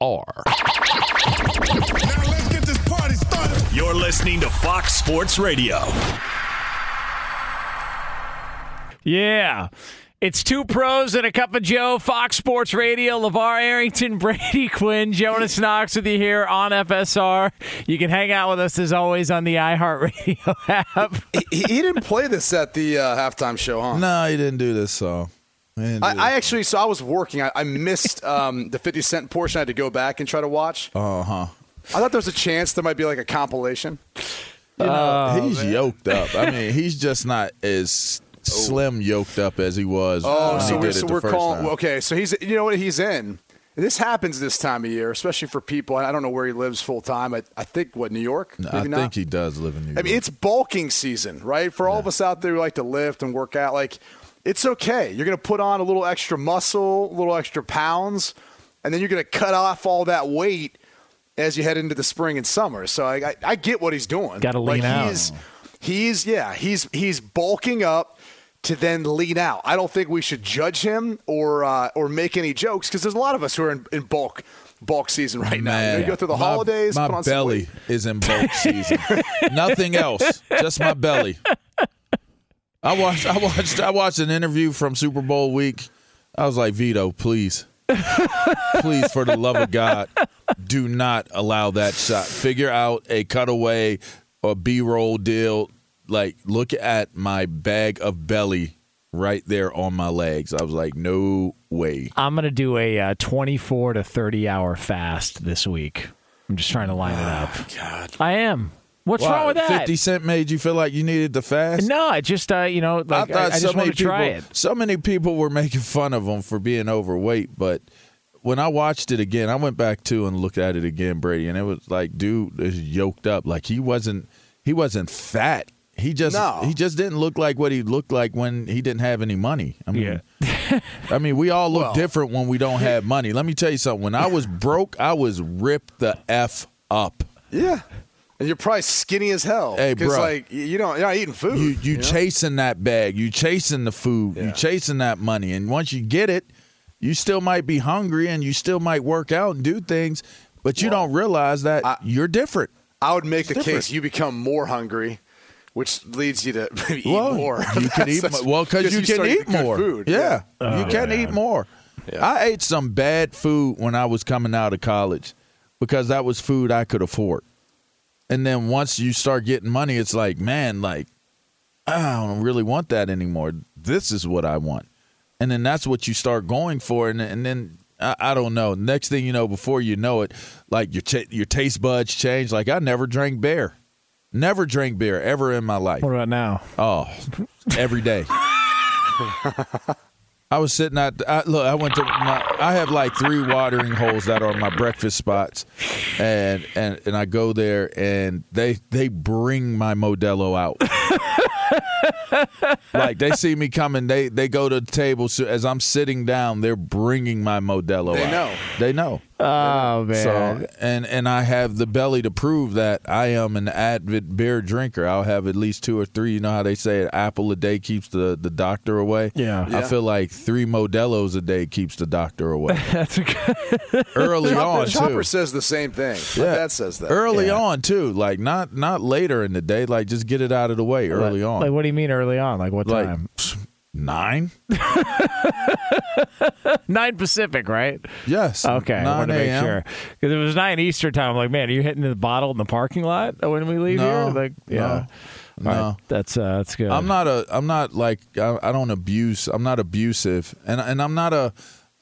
Now let's get this party started. You're listening to Fox Sports Radio. Yeah. It's two pros and a cup of Joe, Fox Sports Radio, LaVar Arrington, Brady Quinn, Jonas Knox with you here on FSR. You can hang out with us as always on the iHeartRadio app. he, he didn't play this at the uh, halftime show, huh? No, he didn't do this song. I, I, actually, so I was working. I, I missed um, the 50 Cent portion. I had to go back and try to watch. Uh huh. I thought there was a chance there might be like a compilation. You know, Oh, he's man. yoked up. I mean, he's just not as slim yoked up as he was. Oh, when so he we're, did so the we're first calling. time. Okay, so he's you know what he's in. This happens this time of year, especially for people. I don't know where he lives full time. I, I think what New York. I not? think he does live in New York. I mean, it's bulking season, right? For all of us out there who like to lift and work out, like it's okay. You're going to put on a little extra muscle, a little extra pounds, and then you're going to cut off all that weight as you head into the spring and summer. So I, I, I get what he's doing. Gotta lean like out. He's, he's yeah, he's he's bulking up to then lean out. I don't think we should judge him or uh, or make any jokes because there's a lot of us who are in, in bulk bulk season right now. You, know, you go through the my, holidays. My put on belly weight. is in bulk season. Nothing else, just my belly. I watched. I watched. I watched an interview from Super Bowl week. I was like, Vito, please, please, for the love of God, do not allow that shot. Figure out a cutaway or B-roll deal. Like, look at my bag of belly right there on my legs. I was like, no way. I'm going to do a uh, 24 to 30 hour fast this week. I'm just trying to line it up. God. I am. What's Why, wrong with that? Fifty Cent made you feel like you needed to fast. No, I just, uh, you know, like, I, I just want to people, try it. So many people were making fun of him for being overweight, but when I watched it again, I went back to and looked at it again, Brady, and it was like, dude is yoked up. Like he wasn't, he wasn't fat. He just, No. he just didn't look like what he looked like when he didn't have any money. I mean, Yeah. I mean, we all look Well- different when we don't have money. Let me tell you something. When I was broke, I was ripped the f up. Yeah. And you're probably skinny as hell. Hey, Because, bro. like, you you don't, you're not eating food. You you know? chasing that bag, you chasing the food, you Yeah. chasing that money, and once you get it, you still might be hungry and you still might work out and do things, but you don't realize that I- you're different. I would make the different. case you become more hungry, which leads you to maybe eat well, more. you can eat That's- well because you, can eat more. Food. Yeah, Oh, you can yeah. eat more. I ate some bad food when I was coming out of college because that was food I could afford. And then once you start getting money, it's like, man, like I don't really want that anymore. This is what I want. And then that's what you start going for. And, and then I, I don't know. Next thing you know, before you know it, like your ch- your taste buds change. Like I never drank beer, never drank beer ever in my life. What about now? Oh, every day. I was sitting at I, look. I went to my. I have like three watering holes that are my breakfast spots, and and and I go there and they they bring my Modelo out. Like they see me coming, they they go to the table. So as I'm sitting down, they're bringing my Modelo. They out. know. They know. Oh, man. So and and I have the belly to prove that I am an avid beer drinker. I'll have at least two or three. You know how they say an apple a day keeps the, the doctor away. Yeah. I feel like three Modelo's a day keeps the doctor away. That's a good. Early Chopper, on Chopper says the same thing. My Yeah. dad says that. Early Yeah. on too. Like not not later in the day. Like just get it out of the way early on. Like, what do you mean early on? Like, what Like, time? nine. Nine Pacific, right? Yes. Okay, I want to make sure because it was nine Eastern time. I'm like, man, are you hitting the bottle in the parking lot when we leave No, here? Like, yeah, no, All right, no. that's uh, that's good. I'm not a. I'm not like. I, I don't abuse. I'm not abusive, and and I'm not a.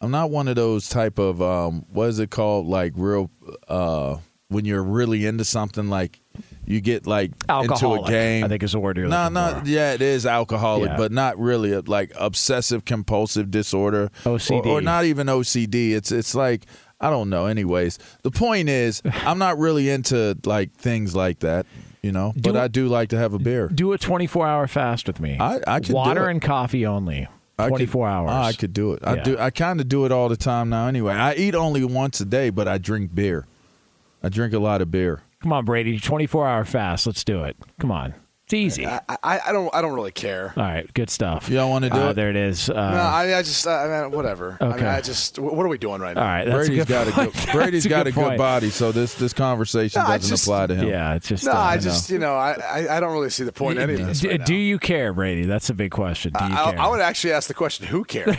I'm not one of those type of. Um, what is it called? Like real. Uh, when you're really into something, like you get like alcoholic. into a game. I think is the word you're No, no, for. yeah, it is alcoholic, Yeah. but not really like obsessive compulsive disorder, OCD. or, or not even OCD. It's it's like I don't know. Anyways, the point is, I'm not really into like things like that, you know. Do but it- I do like to have a beer. Do a 24 hour fast with me. I- I could do Water it. and coffee only. I could- 24 hours. Ah, I could do it. I Yeah. do. I kind of do it all the time now. Anyway, I eat only once a day, but I drink beer. I drink a lot of beer. Come on, Brady. 24 hour fast. Let's do it. Come on. It's easy. I, I, I don't I don't really care. All right. Good stuff. You don't wanna do Uh, it? There it is. Uh, no, I, I just I mean, whatever. I, mean, Okay. I just what are we doing right now? all right. That's Brady's a good got a point. good. Brady's That's got a good point. body, so this this conversation No, doesn't just- apply to him. Yeah. It's just. No, uh, I just you know I, I, I don't really see the point in any of this. do, right do now. you care, Brady? That's a big question. Do you I, care? I would actually ask the question: Who cares?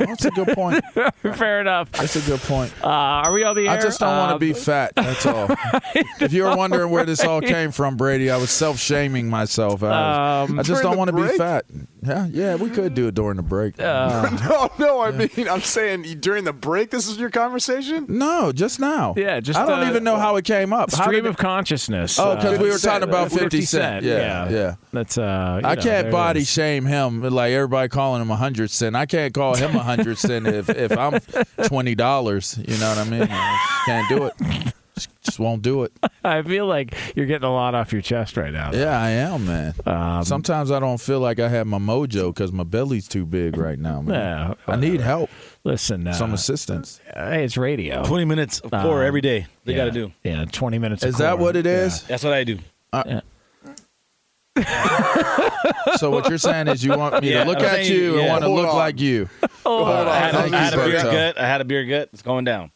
That's a good point. Fair enough. That's a good point. Uh, are we on the air? I just don't want to be fat. That's all. if you were wondering where this all came from, Brady, I was self shaming myself. I, Um, I just don't want to be fat. Yeah, yeah, we could do it during the break. Uh, no, no. I mean, I'm saying during the break, this is your conversation. no, just now. Yeah, just, I don't uh, even know how it came up. Stream did of it- consciousness. Oh, 'cause uh, we were talking about Cent. 50 Cent. Yeah, yeah. That's uh. you I know, can't there body shame him like everybody calling him a hundred cent. I can't call him a hundred cent if if I'm twenty dollars. You know what I mean? I can't do it. Just, just won't do it. I feel like you're getting a lot off your chest right now. Yeah, I am, man. Um, Sometimes I don't feel like I have my mojo because my belly's too big right now, man. Yeah, I need help, Listen, uh, some assistance. hey, it's radio. 20 minutes of pour every day. They yeah, got to do. Yeah, 20 minutes. of Is that core. what it is? That's what I do. So what you're saying is you want me Yeah, to look at saying- you and want to Hold look on. like you. Hold on. I had, a- Thank I you, had a beer gut. I had a beer gut. It's going down.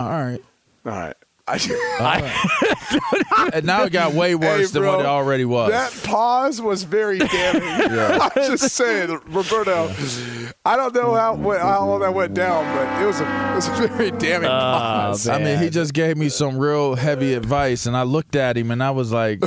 All right. All right. I, oh. And now it got way worse than bro, what it already was. That pause was very damning. Yeah. I'm just saying, Roberto. I don't know how how all that went down, but it was a it was a very damning ah, pause. I mean, he just gave me some real heavy advice, and I looked at him and I was like,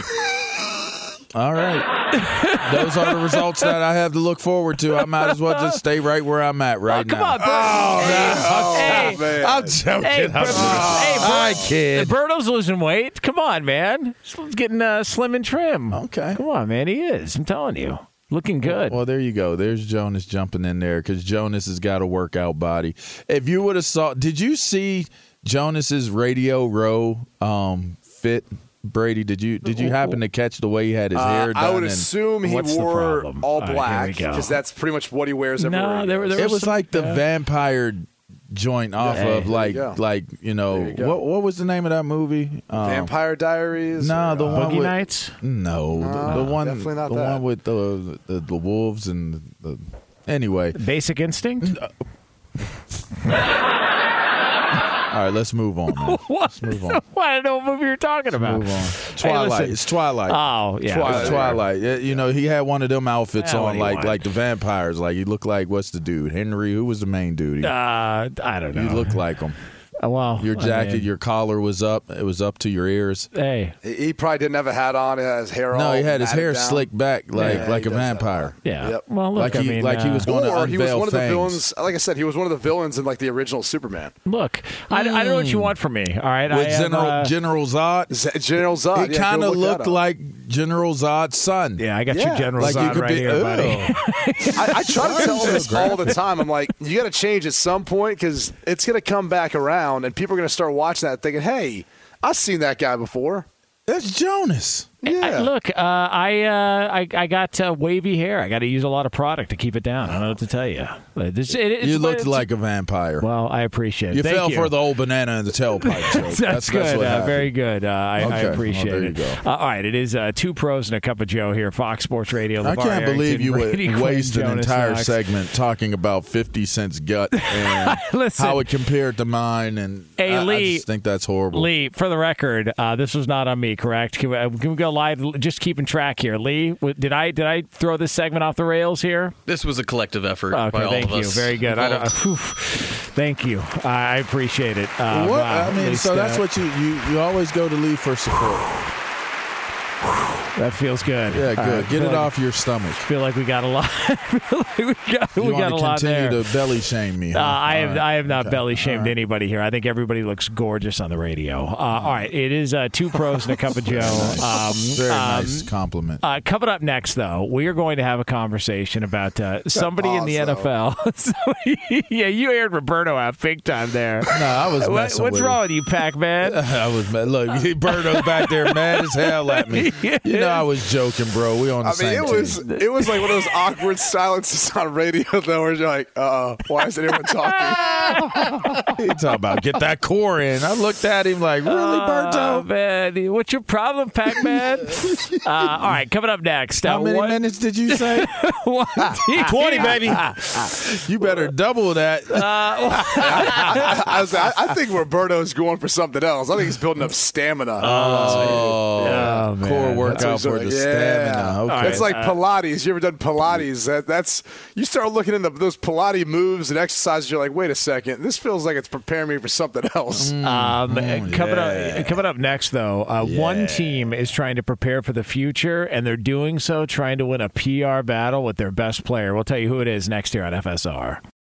"All right, those are the results that I have to look forward to. I might as well just stay right where I'm at right Come now." Come on, Bert. hey, Oh, man. I'm joking. hey, I'm Bert- joking. hey, Bert- I kid. Berto's losing weight. Come on, man. He's getting uh, slim and trim. Okay. Come on, man. He is. I'm telling you. Looking good. Well, there you go. There's Jonas jumping in there because Jonas has got a workout body. If you would have saw, did you see Jonas's Radio Row um, fit? Brady, did you did you happen to catch the way he had his Uh, hair done? I would assume he wore all All right, here black we go. because that's pretty much what he wears everywhere. No, he there were- goes. there it was some- like the yeah. vampire joint off Hey. of like you like you know you what what was the name of that movie? Um, Vampire Diaries. No, or, the uh, one Boogie with Nights. no, the, the one definitely not the that. one with the, the the wolves and the anyway. Basic Instinct. All right, let's move on. Man. what? Let's move on. I don't know what movie you're talking about. Move on. Twilight. listen. it's Twilight. Oh, yeah. Twilight. Twilight. Yeah, You know, he had one of them outfits Yeah, what on, do you like want? like the vampires. Like he looked like what's the dude? Henry. Who was the main dude? He, Uh, I don't know. you look like him. Uh, well, Your I jacket, mean, your collar was up. It was up to your ears. Hey, He he probably didn't have a hat on. He had his hair No, all he had his hair down. slicked back like Yeah, like a vampire. yeah. Yep. Well, look, Like I he- mean, like he uh, was going to Or he was unveil one of the fangs. villains. Like I said, he was one of the villains in like the original Superman. Look, I, I don't know what you want from me. All right, With I am, General uh, General Zod. Z- General Zod. He yeah, kind go of look looked like General Zod's son. yeah, I got Yeah, you, General like you Zod could right be. here, buddy. I, I try to tell so him this all the time. I'm like, you got to change at some point because it's going to come back around, and people are going to start watching that, thinking, "Hey, I've seen that guy before." That's Jonas. Yeah. I- look, uh, I, uh, I I got uh, wavy hair. I got to use a lot of product to keep it down. I don't know what to tell you. But this, it, it's, you looked like a vampire. Well, I appreciate it. you Thank fell you. for the old banana in the tailpipe joke. That's, good. what uh, very good. Uh, I, I Okay. Well, appreciate there you it. go. Uh, all right, it is uh, two pros and a cup of Joe here, Fox Sports Radio. I can't believe Arrington, you would Brady Quinn, waste an entire Knox. segment talking about 50 Cent's gut and how it compared to mine. And Hey, I, I Lee. just think that's horrible. Lee, for the record, uh, this was not on me, correct? Can we, can we go live? Just keeping track here. Lee, did I did I throw this segment off the rails here? This was a collective effort Okay, by all thank of you. us. Very good. I don't, involved. thank you. I I appreciate it. Uh, what? wow, I mean, least, so that's uh, what you, you you always go to Lee for support. That feels good. Yeah, good. right, Get it like- off your stomach. Feel like we got a lot. feel like we got, You we got a to lot continue to belly shame me? Uh. I have right. I have not Okay. belly shamed right. anybody here. I think everybody looks gorgeous on the radio. Uh, all right, it is uh, two pros and a cup of Joe. Um, Very um, nice compliment. Uh, coming up next, though, we are going to have a conversation about uh, somebody in the NFL. So- yeah, you aired Roberto out big time there. no, I was What- what's with wrong him. with you, Pac-Man? I was mad. Look, Berto back there mad as hell at me. You know I was joking, bro. We on the I mean, same it was it was like one of those awkward silences on radio though, where you're like, uh, why is anyone talking? He talking about get that core in. I looked at him like, really, Oh, Berto? man. What's your problem, Pac-Man? uh, all right, coming up next. How uh, many one- minutes did you say? one team- 20, baby. you better double that. I, I, was, I, I think Roberto's going for something else. I think he's building up stamina. Oh, Oh, man. Core That's workout for he's the. Yeah. stamina. Okay. All right. It's like Uh, Pilates. You ever done Pilates? That, that's you start looking into those Pilates moves and exercises. You're like, wait a second, this feels like it's preparing me for something else. Um, coming yeah. up, coming up next, though, uh, one team is trying to prepare for the future, and they're doing so trying to win a PR battle with their best player. We'll tell you who it is next year on FSR.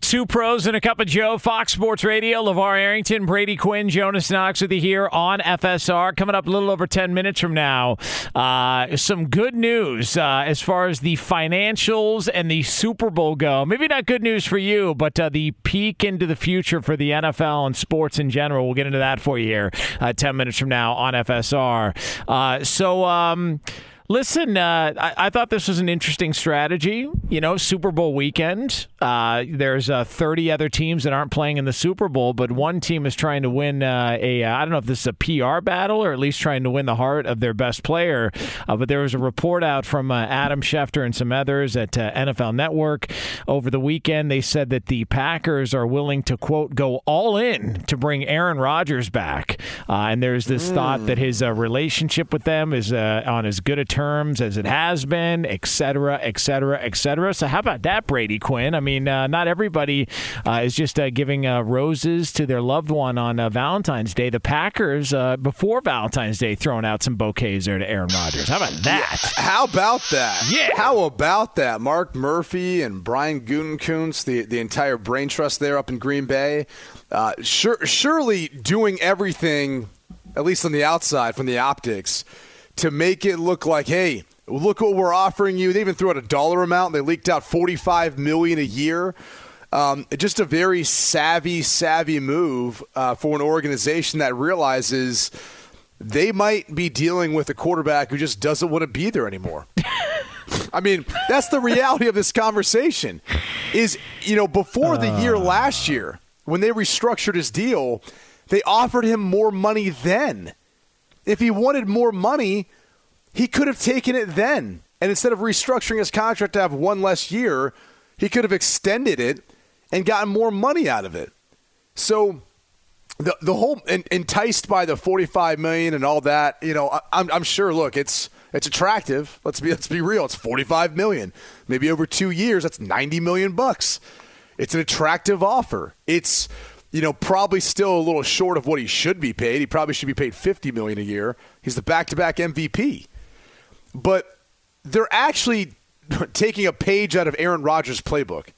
Two pros and a cup of Joe, Fox Sports Radio, LaVar Arrington, Brady Quinn, Jonas Knox with you here on FSR. Coming up a little over 10 minutes from now. Uh, some good news uh, as far as the financials and the Super Bowl go. Maybe not good news for you, but uh, the peek into the future for the NFL and sports in general. We'll get into that for you here uh, 10 minutes from now on FSR. Uh, so, um, Listen, uh, I, I thought this was an interesting strategy. You know, Super Bowl weekend. Uh, there's uh, 30 other teams that aren't playing in the Super Bowl, but one team is trying to win uh, a. Uh, I don't know if this is a PR battle or at least trying to win the heart of their best player. Uh, but there was a report out from uh, Adam Schefter and some others at uh, NFL Network over the weekend. They said that the Packers are willing to quote go all in to bring Aaron Rodgers back, uh, and there's this thought that his uh, relationship with them is uh, on as good a terms as it has been, et cetera, et cetera, et cetera. So how about that, Brady Quinn? I mean, uh, not everybody uh, is just uh, giving uh, roses to their loved one on uh, Valentine's Day. The Packers, uh, before Valentine's Day, throwing out some bouquets there to Aaron Rodgers. How about that? How about that? Yeah. How about that? Mark Murphy and Brian Gutekunst, the the entire brain trust there up in Green Bay, uh, sure, surely doing everything, at least on the outside, from the optics, to make it look like, hey, look what we're offering you. They even threw out a dollar amount. They leaked out forty five million a year. Um, just a very savvy, savvy move uh, for an organization that realizes they might be dealing with a quarterback who just doesn't want to be there anymore. I mean, that's the reality of this conversation. Is you know before the year last year when they restructured his deal, they offered him more money then. If he wanted more money, he could have taken it then. And instead of restructuring his contract to have one less year, he could have extended it and gotten more money out of it. So the the whole en- enticed by the 45 million and all that, you know, I, I'm I'm sure look, it's it's attractive. Let's be let's be real. It's 45 million. Maybe over 2 years that's 90 million bucks. It's an attractive offer. It's you know, probably still a little short of what he should be paid. He probably should be paid 50 million a year. He's the back-to-back MVP. But they're actually taking a page out of Aaron Rodgers' playbook.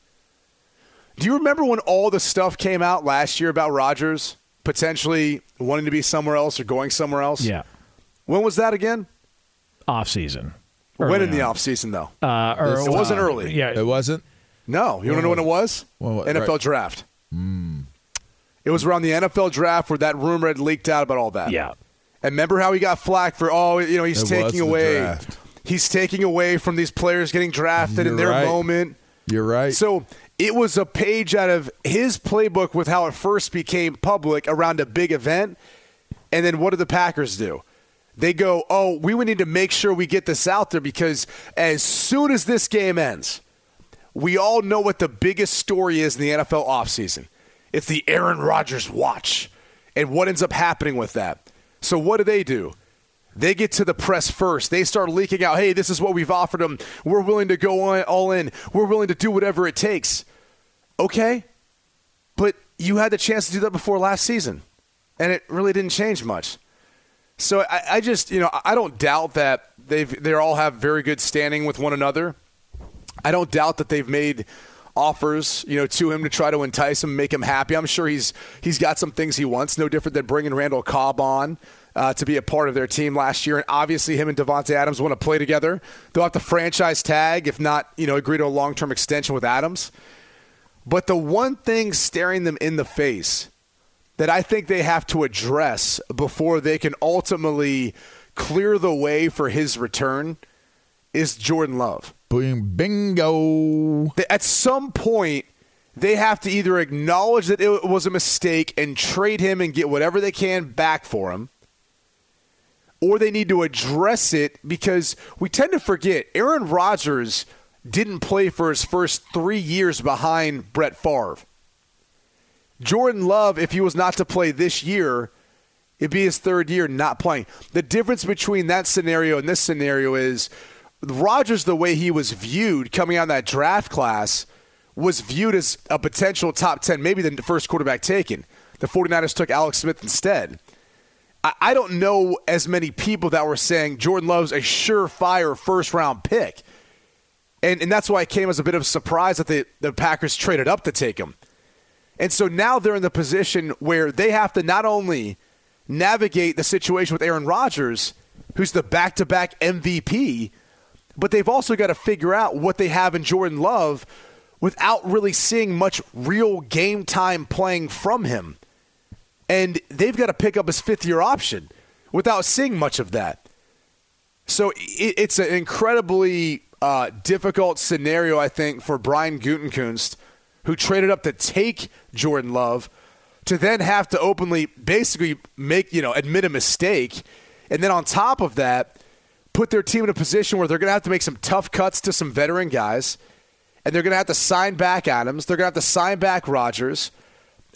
Do you remember when all the stuff came out last year about Rodgers potentially wanting to be somewhere else or going somewhere else? Yeah, When was that again? off season. when in the offseason, though? Uh, or, it wasn't time. early. Yeah, It wasn't. No. You want to know when it was? When what- NFL right. draft. It was around the NFL draft where that rumor had leaked out about all that. yeah. And remember how he got flack for oh, you know, he's It taking away draft. he's taking away from these players getting drafted in You're their right. moment. You're right. So it was a page out of his playbook with how it first became public around a big event. And then what do the Packers do? They go, oh, we would need to make sure we get this out there because as soon as this game ends, we all know what the biggest story is in the NFL offseason. It's the Aaron Rodgers watch and what ends up happening with that. So what do they do? They get to the press first. They start leaking out, hey, this is what we've offered them. We're willing to go on, all in. We're willing to do whatever it takes. Okay. But you had the chance to do that before last season, and it really didn't change much. So I, I just, you know, I don't doubt that they've they all have very good standing with one another. I don't doubt that they've made offers, you know, to him to try to entice him, make him happy. I'm sure he's he's got some things he wants. No different than bringing Randall Cobb on uh, to be a part of their team last year. And obviously, him and Davante Adams want to play together. They'll have to franchise tag, if not, you know, agree to a long term extension with Adams. But the one thing staring them in the face that I think they have to address before they can ultimately clear the way for his return is Jordan Love. Boom, bingo. At some point, they have to either acknowledge that it was a mistake and trade him and get whatever they can back for him, or they need to address it because we tend to forget Aaron Rodgers didn't play for his first three years behind Brett Favre. Jordan Love, if he was not to play this year, it'd be his third year not playing. The difference between that scenario and this scenario is Rodgers, the way he was viewed coming out of that draft class, was viewed as a potential top 10, maybe the first quarterback taken. The 49ers took Alex Smith instead. I don't know as many people that were saying Jordan Love's a surefire first round pick. And, and that's why it came as a bit of a surprise that the, the Packers traded up to take him. And so now they're in the position where they have to not only navigate the situation with Aaron Rodgers, who's the back to back MVP, but they've also got to figure out what they have in Jordan Love without really seeing much real game time playing from him. And they've got to pick up his fifth year option without seeing much of that. So it's an incredibly uh, difficult scenario, I think, for Brian Gutekunst who traded up to take Jordan Love, to then have to openly basically make, you know, admit a mistake. And then on top of that, put their team in a position where they're going to have to make some tough cuts to some veteran guys. And they're going to have to sign back Adams. They're going to have to sign back Rodgers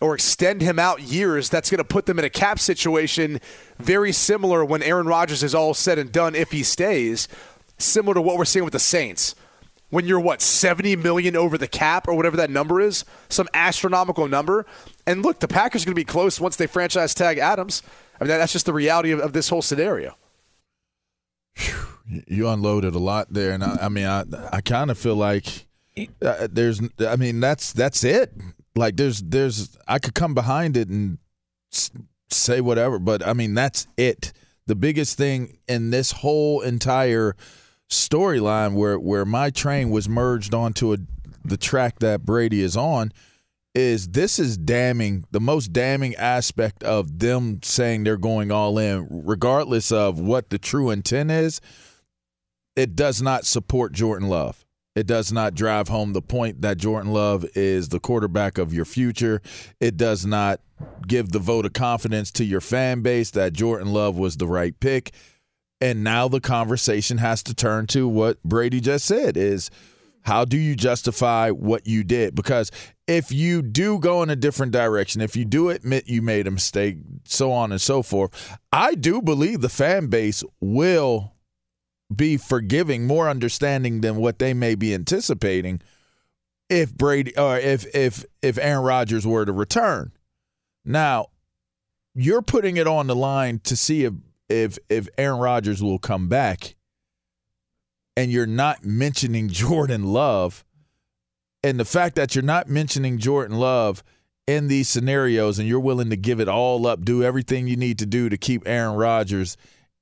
or extend him out years. That's going to put them in a cap situation very similar when Aaron Rodgers is all said and done if he stays, similar to what we're seeing with the Saints when you're what 70 million over the cap or whatever that number is, some astronomical number. And look, the Packers are going to be close once they franchise tag Adams. I mean, that's just the reality of, of this whole scenario. You unloaded a lot there, and I, I mean, I I kind of feel like uh, there's, I mean, that's that's it. Like there's there's I could come behind it and say whatever, but I mean that's it. The biggest thing in this whole entire storyline where where my train was merged onto a, the track that Brady is on is this is damning the most damning aspect of them saying they're going all in regardless of what the true intent is it does not support Jordan Love. It does not drive home the point that Jordan Love is the quarterback of your future. It does not give the vote of confidence to your fan base that Jordan Love was the right pick. And now the conversation has to turn to what Brady just said is how do you justify what you did? Because if you do go in a different direction, if you do admit you made a mistake, so on and so forth, I do believe the fan base will be forgiving, more understanding than what they may be anticipating if Brady or if if if Aaron Rodgers were to return. Now, you're putting it on the line to see if if if Aaron Rodgers will come back and you're not mentioning Jordan Love and the fact that you're not mentioning Jordan Love in these scenarios and you're willing to give it all up, do everything you need to do to keep Aaron Rodgers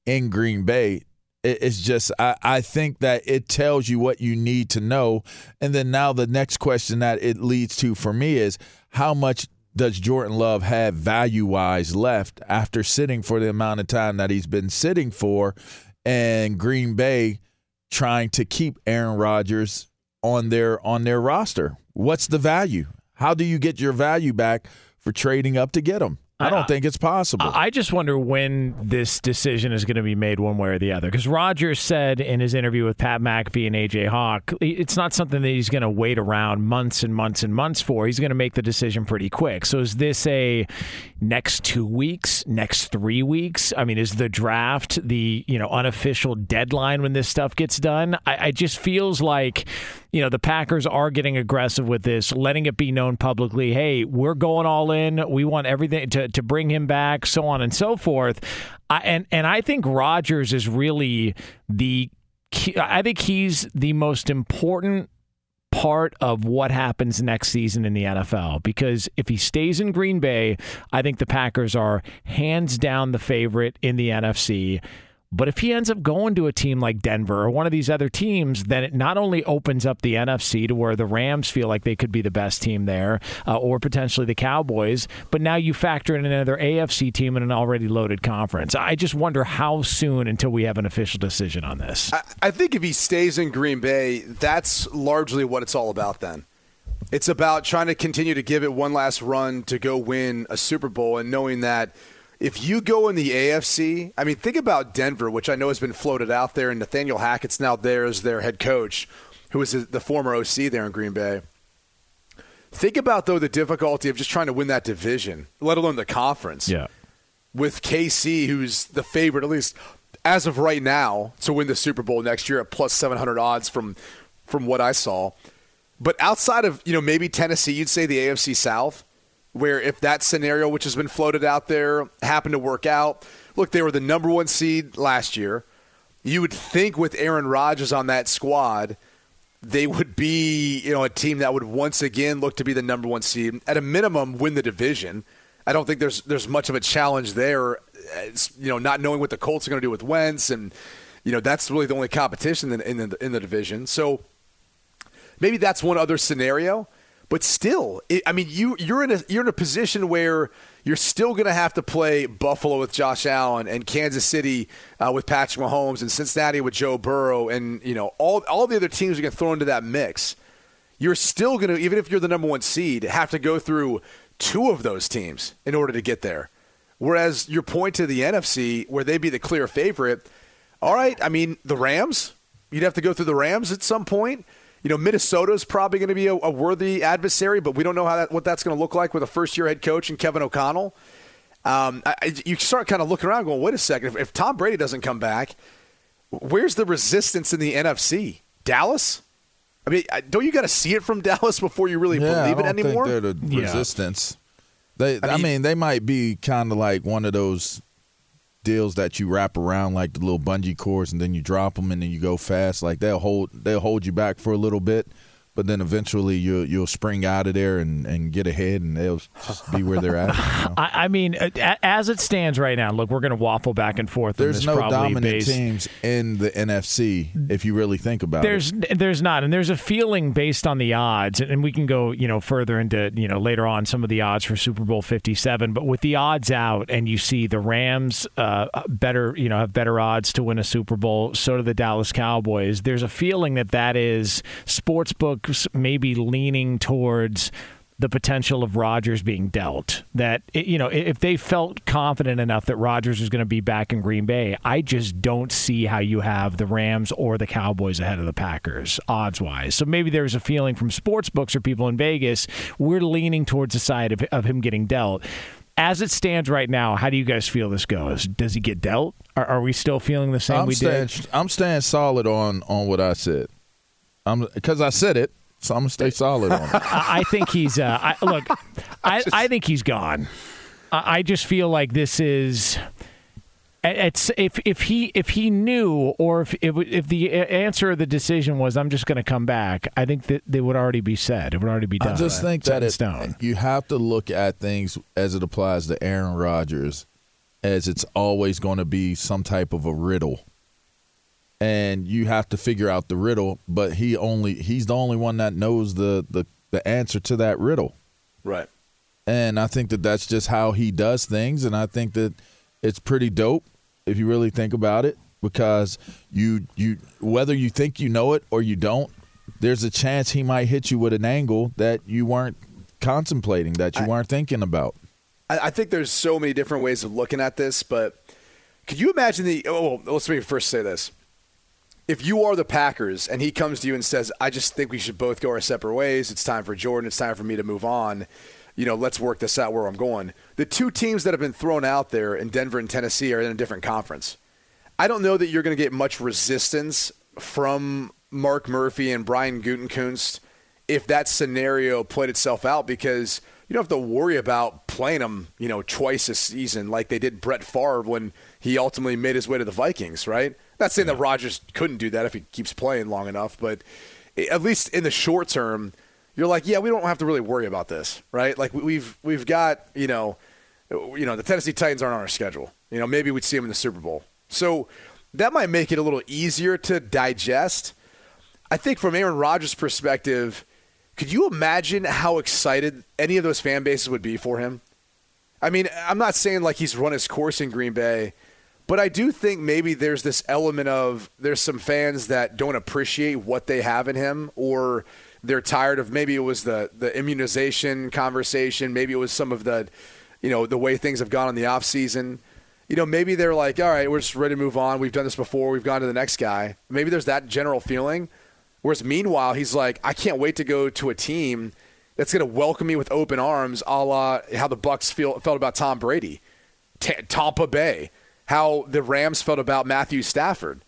in Green Bay, it's just I, I think that it tells you what you need to know. And then now the next question that it leads to for me is how much does Jordan Love have value wise left after sitting for the amount of time that he's been sitting for and Green Bay trying to keep Aaron Rodgers on their on their roster? What's the value? How do you get your value back for trading up to get them? I don't think it's possible. I just wonder when this decision is going to be made one way or the other. Because Rodgers said in his interview with Pat McAfee and AJ Hawk, it's not something that he's going to wait around months and months and months for. He's going to make the decision pretty quick. So is this a next two weeks, next three weeks? I mean, is the draft the you know unofficial deadline when this stuff gets done? I, I just feels like you know the Packers are getting aggressive with this, letting it be known publicly. Hey, we're going all in. We want everything to to bring him back, so on and so forth. I, and and I think Rodgers is really the. I think he's the most important part of what happens next season in the NFL because if he stays in Green Bay, I think the Packers are hands down the favorite in the NFC. But if he ends up going to a team like Denver or one of these other teams, then it not only opens up the NFC to where the Rams feel like they could be the best team there, uh, or potentially the Cowboys, but now you factor in another AFC team in an already loaded conference. I just wonder how soon until we have an official decision on this. I, I think if he stays in Green Bay, that's largely what it's all about then. It's about trying to continue to give it one last run to go win a Super Bowl and knowing that – if you go in the AFC, I mean, think about Denver, which I know has been floated out there, and Nathaniel Hackett's now there as their head coach, who was the former OC there in Green Bay. Think about though the difficulty of just trying to win that division, let alone the conference. Yeah. With KC, who's the favorite, at least as of right now, to win the Super Bowl next year at plus seven hundred odds from from what I saw. But outside of you know maybe Tennessee, you'd say the AFC South where if that scenario, which has been floated out there, happened to work out, look, they were the number one seed last year. You would think with Aaron Rodgers on that squad, they would be, you know, a team that would once again look to be the number one seed. At a minimum, win the division. I don't think there's there's much of a challenge there. It's, you know, not knowing what the Colts are going to do with Wentz, and you know that's really the only competition in, in the in the division. So maybe that's one other scenario. But still, it, I mean, you you're in a you're in a position where you're still going to have to play Buffalo with Josh Allen and Kansas City uh, with Patrick Mahomes and Cincinnati with Joe Burrow and you know all all the other teams are going to throw into that mix. You're still going to even if you're the number one seed have to go through two of those teams in order to get there. Whereas your point to the NFC, where they'd be the clear favorite, all right. I mean, the Rams, you'd have to go through the Rams at some point you know, Minnesota's probably going to be a, a, worthy adversary, but we don't know how that, what that's going to look like with a first year head coach and Kevin O'Connell. Um, I, you start kind of looking around going, wait a second, if, if, Tom Brady doesn't come back, where's the resistance in the NFC? Dallas? I mean, don't you got to see it from Dallas before you really yeah, believe it anymore? they're the yeah. resistance. They, I mean, I mean, they might be kind of like one of those deals that you wrap around like the little bungee cords and then you drop them and then you go fast. Like they'll hold they'll hold you back for a little bit but then eventually you'll you'll spring out of there and, and get ahead, and they'll just be where they're at. You know? I, I, mean, uh, as it stands right now, look, we're going to waffle back and forth. There's no dominant based. teams in the NFC if you really think about there's, it. There's not, and there's a feeling based on the odds, and we can go you know further into you know later on some of the odds for Super Bowl 57. But with the odds out, and you see the Rams uh, better you know have better odds to win a Super Bowl, so do the Dallas Cowboys. There's a feeling that that is sportsbook maybe leaning towards the potential of Rodgers being dealt. That you know, if they felt confident enough that Rodgers was going to be back in Green Bay, I just don't see how you have the Rams or the Cowboys ahead of the Packers odds wise. So maybe there's a feeling from sports books or people in Vegas we're leaning towards the side of, of him getting dealt. As it stands right now, how do you guys feel this goes? Does he get dealt? Are, are we still feeling the same I'm we staying, did? I'm staying solid on on what I said. I'm because I said it. So I'm gonna stay solid on it. I think he's. Uh, I, look, I, I think he's gone. I, I just feel like this is. It's if if he if he knew or if if, if the answer of the decision was I'm just going to come back, I think that they would already be said. It would already be done. I just think that it, you have to look at things as it applies to Aaron Rodgers, as it's always going to be some type of a riddle and you have to figure out the riddle but he only he's the only one that knows the the, the answer to that riddle right and i think that that's just how he does things and i think that it's pretty dope if you really think about it because you you whether you think you know it or you don't there's a chance he might hit you with an angle that you weren't contemplating that you I, weren't thinking about I, I think there's so many different ways of looking at this, but could you imagine the? Oh, let's me first say this. If you are the Packers and he comes to you and says, "I just think we should both go our separate ways. It's time for Jordan. It's time for me to move on." You know, let's work this out where I'm going. The two teams that have been thrown out there in Denver and Tennessee are in a different conference. I don't know that you're going to get much resistance from Mark Murphy and Brian Gutekunst if that scenario played itself out because you don't have to worry about playing them, you know, twice a season like they did Brett Favre when he ultimately made his way to the Vikings, right? Not saying that Rodgers couldn't do that if he keeps playing long enough, but at least in the short term, you're like, yeah, we don't have to really worry about this, right? Like we've we've got, you know, you know, the Tennessee Titans aren't on our schedule. You know, maybe we'd see them in the Super Bowl. So that might make it a little easier to digest. I think from Aaron Rodgers' perspective, could you imagine how excited any of those fan bases would be for him? I mean, I'm not saying like he's run his course in Green Bay, but I do think maybe there's this element of there's some fans that don't appreciate what they have in him or they're tired of maybe it was the the immunization conversation, maybe it was some of the you know, the way things have gone in the off season. You know, maybe they're like, all right, we're just ready to move on. We've done this before. We've gone to the next guy. Maybe there's that general feeling. Whereas meanwhile, he's like, I can't wait to go to a team that's going to welcome me with open arms, a la how the Bucs feel felt about Tom Brady, T- Tampa Bay, how the Rams felt about Matthew Stafford.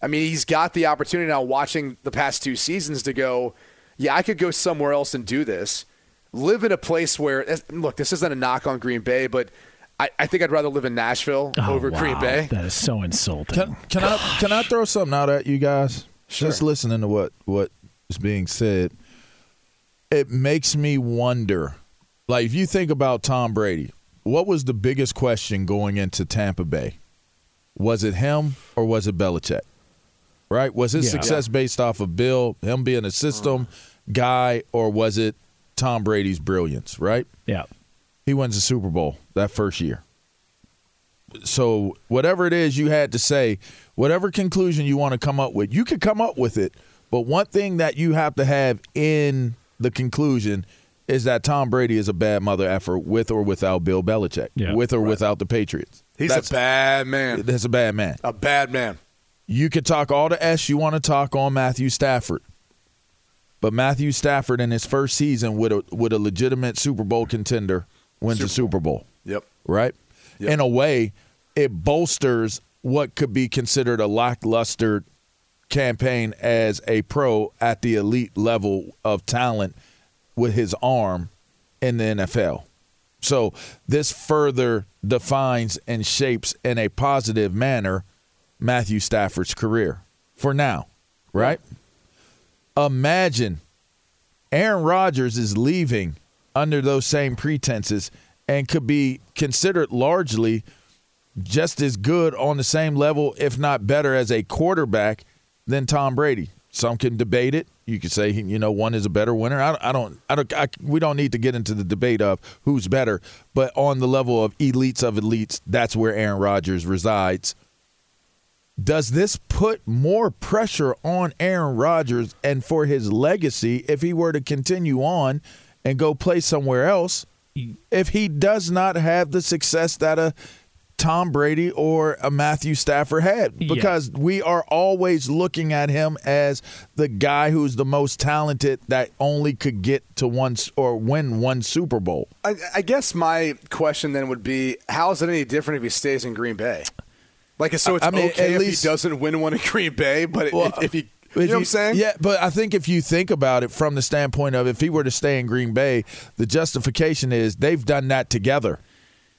I mean, he's got the opportunity now, watching the past two seasons, to go, yeah, I could go somewhere else and do this, live in a place where, look, this isn't a knock on Green Bay, but I, I think I'd rather live in Nashville Oh, over wow. Green Bay. That is so insulting. Can, can I can I throw something out at you guys? Sure. Just listening to what what is being said, it makes me wonder. Like if you think about Tom Brady, what was the biggest question going into Tampa Bay? Was it him or was it Belichick? Right? Was his Yeah. success based off of Bill, him being a system guy, or was it Tom Brady's brilliance? Right? yeah. he wins the Super Bowl that first year. So whatever it is you had to say, whatever conclusion you want to come up with, you could come up with it. But one thing that you have to have in the conclusion is that Tom Brady is a bad mother effer with or without Bill Belichick, Yeah. with or without the Patriots. He's that's, a bad man. that's a bad man. A bad man. You could talk all the S you want to talk on Matthew Stafford. But Matthew Stafford in his first season with a with a legitimate Super Bowl contender wins the Super Bowl Yep. right? Yep. In a way, it bolsters what could be considered a lackluster campaign as a pro at the elite level of talent with his arm in the NFL. So this further defines and shapes in a positive manner Matthew Stafford's career for now, right? Imagine Aaron Rodgers is leaving under those same pretenses and could be considered largely just as good on the same level, if not better, as a quarterback than Tom Brady. Some can debate it. You could say, you know, one is a better winner. I, I don't, I don't, I, we don't need to get into the debate of who's better, but on the level of elites of elites, that's where Aaron Rodgers resides. Does this put more pressure on Aaron Rodgers and for his legacy if he were to continue on and go play somewhere else? If he does not have the success that a Tom Brady or a Matthew Stafford had, Yeah. because we are always looking at him as the guy who's the most talented that only could get to one s- or win one Super Bowl. I, I guess my question then would be, how is it any different if he stays in Green Bay? Like, so it's I mean, okay at if least- he doesn't win one in Green Bay, but Well, if, if he, you know what I'm saying? Yeah, but I think if you think about it from the standpoint of if he were to stay in Green Bay, the justification is they've done that together.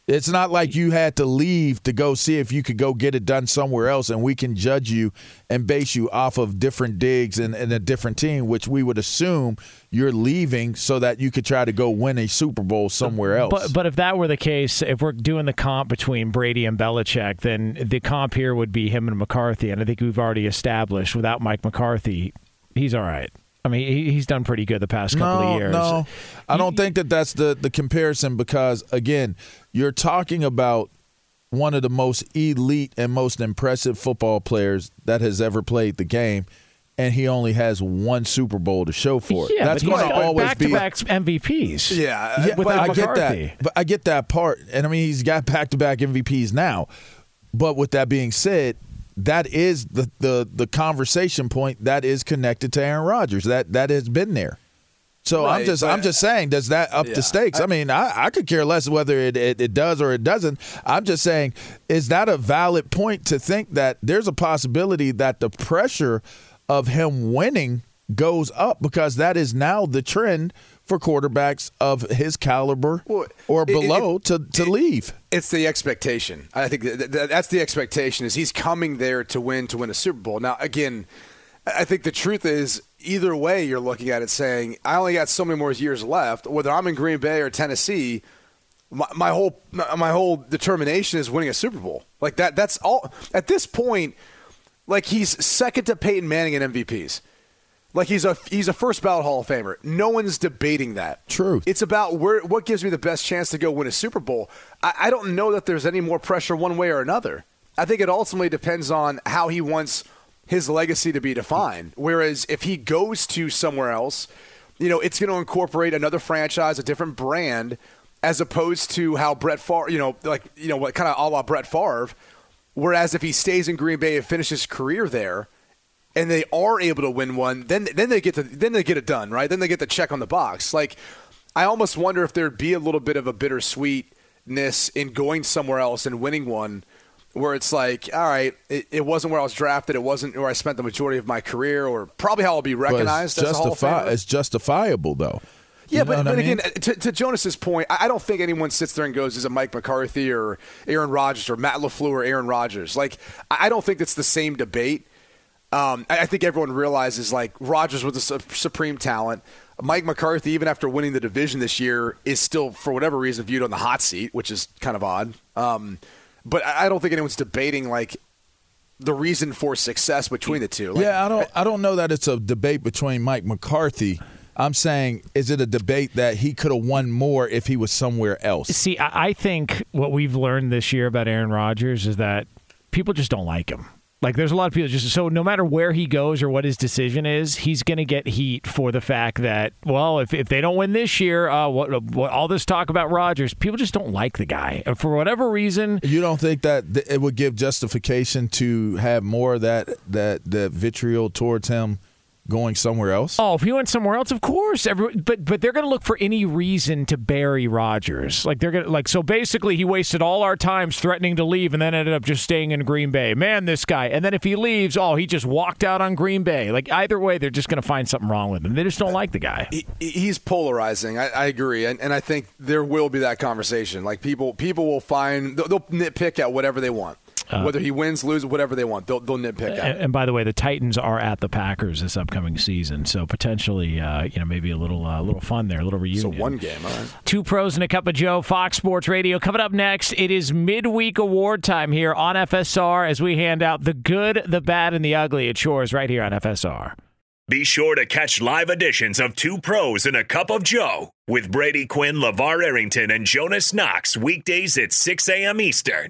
It's not like you had to leave to go see if you could go get it done somewhere else, and we can judge you and base you off of different digs and, and a different team, which we would assume you're leaving so that you could try to go win a Super Bowl somewhere else. But but if that were the case, if we're doing the comp between Brady and Belichick, then the comp here would be him and McCarthy, and I think we've already established without Mike McCarthy, he's all right. I mean, he, he's done pretty good the past couple no, of years. No, I don't think that that's the the comparison because again, you're talking about one of the most elite and most impressive football players that has ever played the game, and he only has one Super Bowl to show for it. Yeah, That's going to always be. back-to-back MVPs. Yeah, Yeah, but I get McCarthy. that. But I get that part, and I mean he's got back to back MVPs now. But with that being said, that is the, the the conversation point that is connected to Aaron Rodgers. That that has been there. So I'm just I'm just saying, does that up Yeah, the stakes? I, mean, I, I could care less whether it, it, it does or it doesn't. I'm just saying, is that a valid point to think that there's a possibility that the pressure of him winning goes up because that is now the trend for quarterbacks of his caliber Well, or it- it- below to, to leave. It's the expectation. I think that, that's the expectation is he's coming there to win to win a Super Bowl. Now, again, I think the truth is either way you're looking at it saying I only got so many more years left. Whether I'm in Green Bay or Tennessee, my, my whole my whole determination is winning a Super Bowl. Like that. That's all. At this point, like he's second to Peyton Manning in MVPs. Like he's a he's a first ballot Hall of Famer. No one's debating that. True. It's about where what gives me the best chance to go win a Super Bowl. I, I don't know that there's any more pressure one way or another. I think it ultimately depends on how he wants his legacy to be defined. Whereas if he goes to somewhere else, you know, it's going to incorporate another franchise, a different brand, as opposed to how Brett Favre, you know, like you know, what kind of a la Brett Favre. Whereas if he stays in Green Bay and finishes his career there, and they are able to win one, then then they get to then they get it done, right? Then they get the check on the box. Like I almost wonder if there'd be a little bit of a bittersweetness in going somewhere else and winning one where it's like, all right, it, it wasn't where I was drafted, it wasn't where I spent the majority of my career, or probably how I'll be recognized it's, as a Hall of justifi- it's justifiable, though. Yeah, You but, but again, to, to Jonas's point, I I don't think anyone sits there and goes, "Is it Mike McCarthy or Aaron Rodgers or Matt LaFleur or Aaron Rodgers?" Like, I I don't think it's the same debate. Um, I I think everyone realizes like Rodgers was a su- supreme talent. Mike McCarthy, even after winning the division this year, is still, for whatever reason, viewed on the hot seat, which is kind of odd. Um, but I I don't think anyone's debating like the reason for success between the two. Like, yeah, I don't. I don't know that it's a debate between Mike McCarthy. I'm saying, is it a debate that he could have won more if he was somewhere else? See, I I think what we've learned this year about Aaron Rodgers is that people just don't like him. Like, there's a lot of people just so no matter where he goes or what his decision is, he's going to get heat for the fact that well, if, if they don't win this year, uh, what, what all this talk about Rodgers, people just don't like the guy And for whatever reason. You don't think that th- it would give justification to have more of that that that vitriol towards him going somewhere else? Oh, if he went somewhere else, of course. Every, but but they're going to look for any reason to bury Rodgers. Like they're going to like so basically he wasted all our times threatening to leave and then ended up just staying in Green Bay. Man, this guy. And then if he leaves, oh, he just walked out on Green Bay. Like either way, they're just going to find something wrong with him. They just don't like the guy. he, he's polarizing. I, I agree, and, and I think there will be that conversation. Like people, people will find they'll, they'll nitpick at whatever they want, whether he wins, loses, whatever they want. They'll, they'll nitpick at. And, it. and by the way, the Titans are at the Packers this upcoming season, so potentially, uh, you know, maybe a little, uh, little fun there, a little reunion. So one game, all right. Two pros and a cup of Joe, Fox Sports Radio. Coming up next, it is midweek award time here on FSR as we hand out the good, the bad, and the ugly at Shores right here on FSR. Be sure to catch live editions of Two Pros and a Cup of Joe with Brady Quinn, LaVar Arrington, and Jonas Knox weekdays at 6 a.m. Eastern,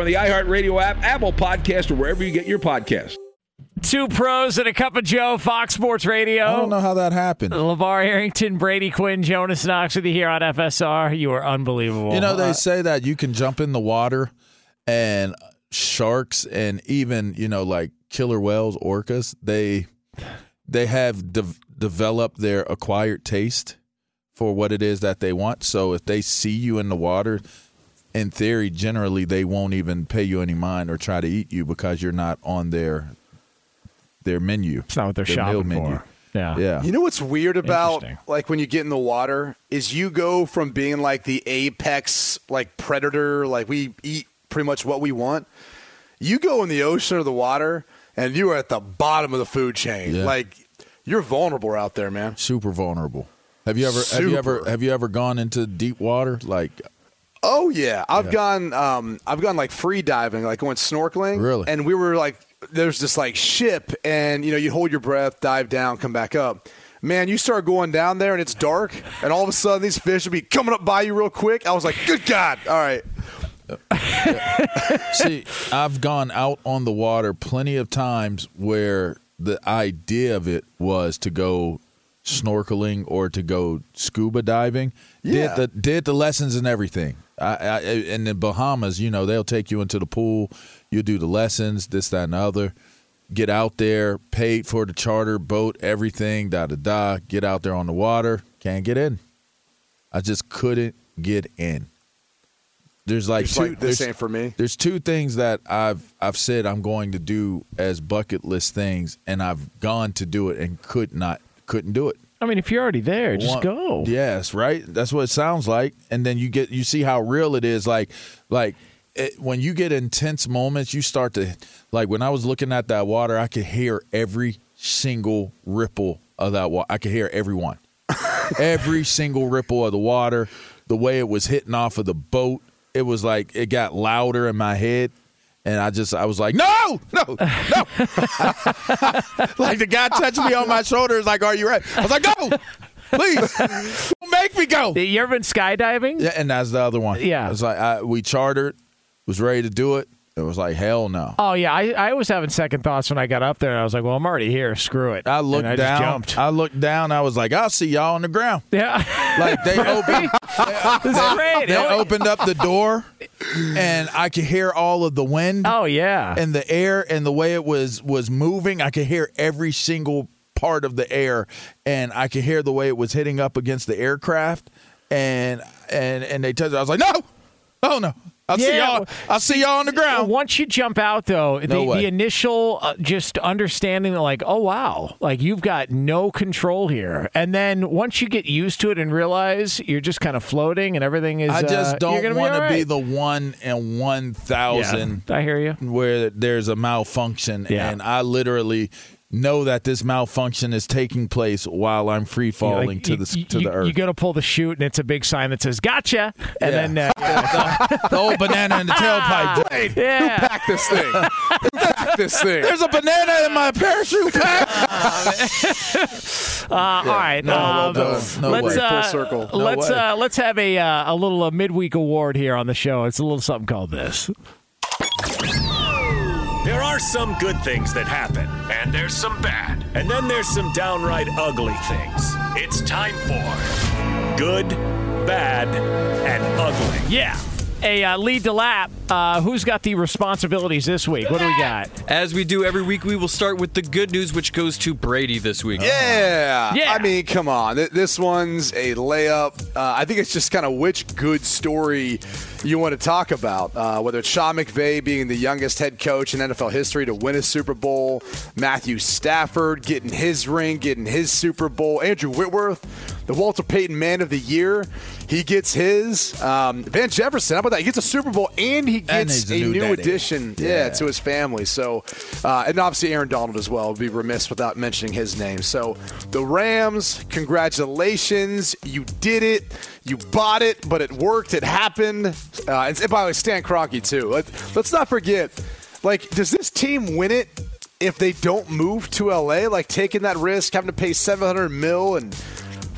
on the iHeartRadio app, Apple Podcast, or wherever you get your podcast. Two pros and a cup of Joe, Fox Sports Radio. I don't know how that happened. LaVar Arrington, Brady Quinn, Jonas Knox with you here on FSR. You are unbelievable. You know, they Uh, say that you can jump in the water and sharks and even, you know, like killer whales, orcas, they they have de- developed their acquired taste for what it is that they want. So if they see you in the water, in theory, generally they won't even pay you any mind or try to eat you because you're not on their their menu. it's not what they're their meal shopping menu. for. Yeah. Yeah. You know what's weird about like when you get in the water is you go from being like the apex like predator, like we eat pretty much what we want. You go in the ocean or the water, and you are at the bottom of the food chain. Yeah. Like you're vulnerable out there, man. Super vulnerable. Have you ever have you ever have you ever gone into deep water? Like Oh yeah, I've gone. Um, I've gone like free diving, like going snorkeling. Really? And we were like, there's this like ship, and you know, you hold your breath, dive down, come back up. Man, you start going down there, and it's dark, and all of a sudden these fish will be coming up by you real quick. I was like, good God! All right, See, I've gone out on the water plenty of times where the idea of it was to go snorkeling or to go scuba diving. Yeah. Did the did the lessons and everything. I, I, in the Bahamas, you know, they'll take you into the pool. You do the lessons, this, that, and the other. Get out there, paid for the charter boat, everything, da da da. Get out there on the water, can't get in. I just couldn't get in. There's like two. like, this ain't for me. there's two things that I've I've said I'm going to do as bucket list things, and I've gone to do it and could not couldn't do it. I mean, if you're already there, just One- go. Yes, right. That's what it sounds like, and then you get you see how real it is. Like like it, when you get intense moments, you start to like when I was looking at that water, I could hear every single ripple of that water. I could hear everyone, every single ripple of the water, the way it was hitting off of the boat. It was like it got louder in my head. And I just, I was like, no, no, no. like the guy touched me on my shoulder. Is like, are you ready? I was like, no, please, don't make me go. You ever been skydiving? Yeah, and that's the other one. Yeah. it's like I, we chartered, was ready to do it. It was like hell no. Oh yeah, I, I was having second thoughts when I got up there. I was like, well, I'm already here. Screw it. I looked I down. Jumped. I looked down. I was like, I'll see y'all on the ground. yeah, Like they opened, is they opened up the door, and I could hear all of the wind Oh yeah. and the air and the way it was was moving. I could hear every single part of the air, and I could hear the way it was hitting up against the aircraft. And and and they touched. it. I was like, no, oh no. I'll see Yeah. y'all. I'll see y'all on the ground. Once you jump out, though, the, No way. the initial uh, just understanding that, like, oh wow, like you've got no control here, and then once you get used to it and realize you're just kind of floating and everything is, I uh, just you're don't gonna want to all be the one in one thousand Yeah, I hear you. where there's a malfunction, Yeah. and I literally know that this malfunction is taking place while I'm free falling Like, to you- the you, to the earth. You go to pull the chute, and it's a big sign that says "Gotcha," and Yeah. then uh, the old banana in the tailpipe. Wait, Yeah. who packed this thing? who packed this thing? There's a banana in my parachute pack. Uh, All right, No, um, no, no let's way. uh, Full circle. No let's way. uh, let's have a uh, a little uh, midweek award here on the show. It's a little something called this. There are some good things that happen, and there's some bad. And then there's some downright ugly things. It's time for Good, Bad, and Ugly. Yeah. A uh, lead to lap. Uh, who's got the responsibilities this week? What do we got? As we do every week, we will start with the good news, which goes to Brady this week. Yeah. Yeah. I mean, come on. Th- This one's a layup. Uh, I think it's just kind of which good story you want to talk about. Uh, whether it's Sean McVay being the youngest head coach in NFL history to win a Super Bowl, Matthew Stafford getting his ring, getting his Super Bowl, Andrew Whitworth, the Walter Payton Man of the Year. He gets his. Um, Van Jefferson, how about that? He gets a Super Bowl and he gets he's a a new new addition yeah. Yeah. to his family. So, uh, and obviously Aaron Donald as well. Would be remiss without mentioning his name. So, the Rams, congratulations, you did it. You bought it, but it worked. It happened. Uh, and, by the way, Stan Kroenke too. Let, let's not forget. Like, does this team win it if they don't move to LA? Like taking that risk, having to pay seven hundred mil and.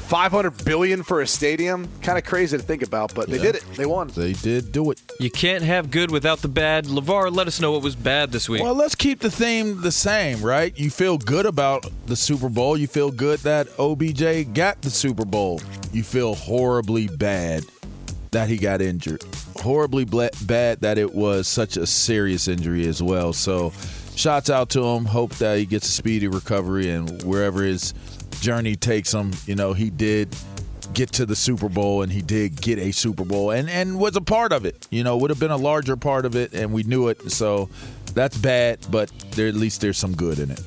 500 billion for a stadium kind of crazy to think about but they Yeah. did it they won They did do it. You can't have good without the bad. LaVar, let us know what was bad this week. Well, let's keep the theme the same, right? You feel good about the Super Bowl. You feel good that OBJ got the Super Bowl. You feel horribly bad that he got injured. Horribly bla- bad that it was such a serious injury as well. So, shots out to him. Hope that he gets a speedy recovery and wherever his journey takes him, you know, he did get to the Super Bowl and he did get a Super Bowl and and was a part of it. You know, would have been a larger part of it and we knew it. So that's bad, but there at least there's some good in it.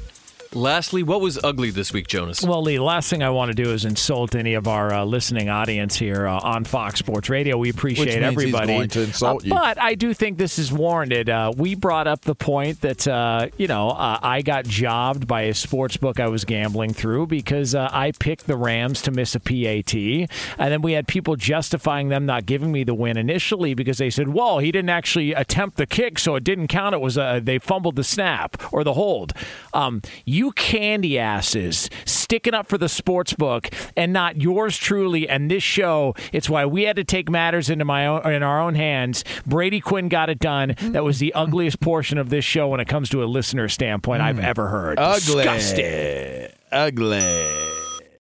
Lastly, what was ugly this week, Jonas? Well, Lee, last thing I want to do is insult any of our uh, listening audience here uh, on Fox Sports Radio. We appreciate Which means everybody. He's going to insult Uh, you. But I do think this is warranted. Uh, we brought up the point that, uh, you know, uh, I got jobbed by a sports book I was gambling through because uh, I picked the Rams to miss a PAT. And then we had people justifying them not giving me the win initially because they said, well, he didn't actually attempt the kick, so it didn't count. It was uh, they fumbled the snap or the hold. Um, you candy asses sticking up for the sports book and not yours truly and this show. It's why we had to take matters into my own in our own hands. Brady Quinn got it done. That was the ugliest portion of this show when it comes to a listener standpoint I've hmm. ever heard. Ugly. Disgusting. Ugly.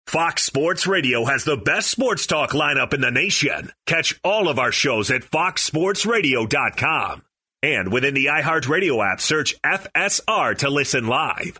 Fox Sports Radio has the best sports talk lineup in the nation. Catch all of our shows at foxsportsradio.com. And within the iHeartRadio app, search FSR to listen live.